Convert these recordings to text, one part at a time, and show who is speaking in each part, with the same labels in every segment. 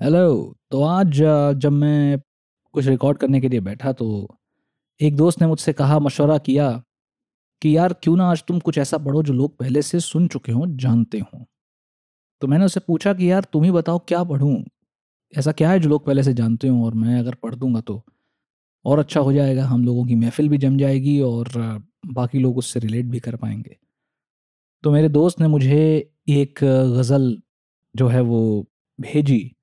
Speaker 1: Hello तो आज जब मैं कुछ रिकॉर्ड करने के लिए बैठा तो एक दोस्त ने मुझसे कहा, मशवरा किया कि, यार, क्यों ना आज तुम कुछ ऐसा पढ़ो जो लोग पहले से सुन चुके हों, जानते हों? तो मैंने उससे पूछा कि, यार, तुम ही बताओ क्या पढूं? ऐसा क्या है जो लोग पहले से जानते हों और मैं अगर पढ़ दूँगा तो और अच्छा हो जाएगा, हम लोगों की महफिल भी जम जाएगी और बाकी लोग उससे रिलेट भी कर पाएँगे? तो मेरे दोस्त ने मुझे एक गज़ल जो है वो भेजी।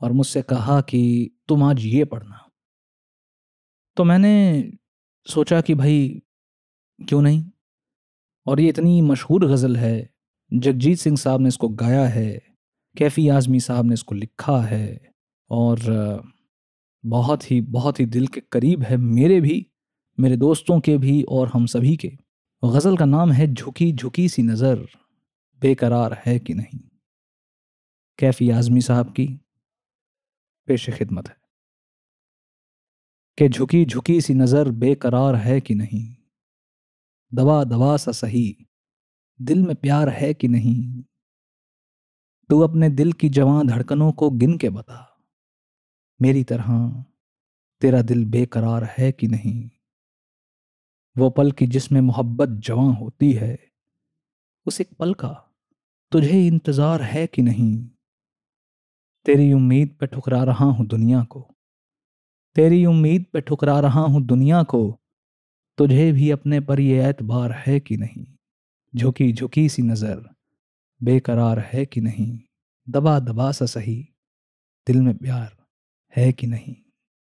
Speaker 1: और मुझसे कहा कि, तुम आज ये पढ़ना। तो मैंने सोचा कि, भाई, क्यों नहीं? और ये इतनी मशहूर गज़ल है, जगजीत सिंह साहब ने इसको गाया है, कैफ़ी आज़मी साहब ने इसको लिखा है, और, बहुत ही बहुत ही दिल के करीब है मेरे भी, मेरे दोस्तों के भी, और हम सभी के। गज़ल का नाम है झुकी झुकी सी नज़र, बेकरार है कि नहीं? कैफ़ी आज़मी साहब की पेश खिदमत है। कि झुकी झुकी सी नज़र बेकरार है कि नहीं? दवा दवा सा सही। दिल में प्यार है कि नहीं? तू अपने दिल की जवां धड़कनों को गिन के बता। मेरी तरह तेरा दिल बेकरार है कि नहीं? वो पल की जिसमें मोहब्बत जवां होती है, उस एक पल का तुझे इंतज़ार है कि नहीं? तेरी उम्मीद पे ठुकरा रहा हूँ दुनिया को। तेरी उम्मीद पे ठुकरा रहा हूँ दुनिया को, तुझे भी अपने पर ये एतबार है कि नहीं? झुकी झुकी सी नज़र, बेकरार है कि नहीं? दबा दबा सा सही, दिल में प्यार है कि नहीं?